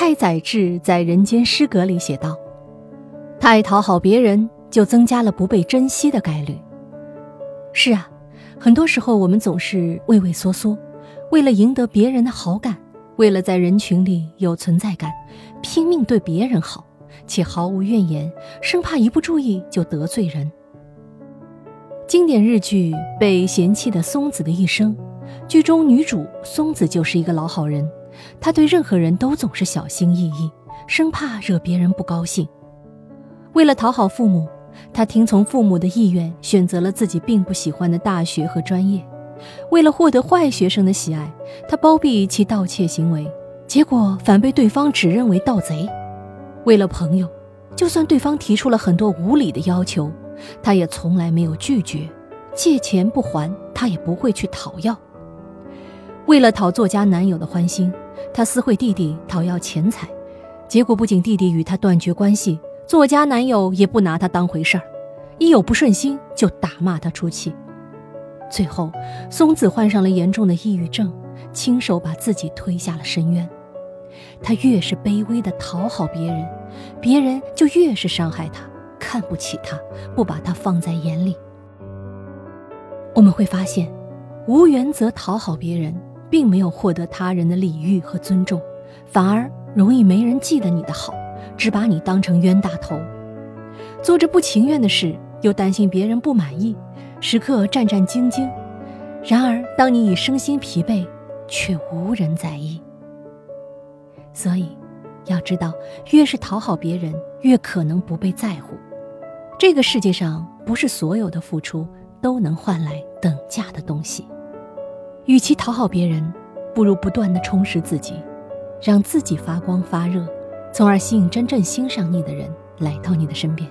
太宰治在《人间失格》里写道：“太讨好别人，就增加了不被珍惜的概率。”是啊，很多时候我们总是畏畏缩缩，为了赢得别人的好感，为了在人群里有存在感，拼命对别人好，且毫无怨言，生怕一不注意就得罪人。经典日剧《被嫌弃的松子的一生》，剧中女主松子就是一个老好人。她对任何人都总是小心翼翼，生怕惹别人不高兴。为了讨好父母，他听从父母的意愿，选择了自己并不喜欢的大学和专业。为了获得坏学生的喜爱，他包庇其盗窃行为，结果反被对方指认为盗贼。为了朋友，就算对方提出了很多无理的要求，他也从来没有拒绝。借钱不还，他也不会去讨要。为了讨作家男友的欢心。她私会弟弟讨要钱财，结果不仅弟弟与她断绝关系，作家男友也不拿她当回事儿，一有不顺心就打骂她出气。最后，松子患上了严重的抑郁症，亲手把自己推下了深渊。他越是卑微的讨好别人，别人就越是伤害他，看不起他，不把他放在眼里。我们会发现，无原则讨好别人。并没有获得他人的礼遇和尊重，反而容易没人记得你的好，只把你当成冤大头，做着不情愿的事，又担心别人不满意，时刻战战兢兢。然而，当你已身心疲惫，却无人在意。所以，要知道，越是讨好别人，越可能不被在乎。这个世界上，不是所有的付出都能换来等价的东西。与其讨好别人，不如不断的充实自己，让自己发光发热，从而吸引真正欣赏你的人来到你的身边。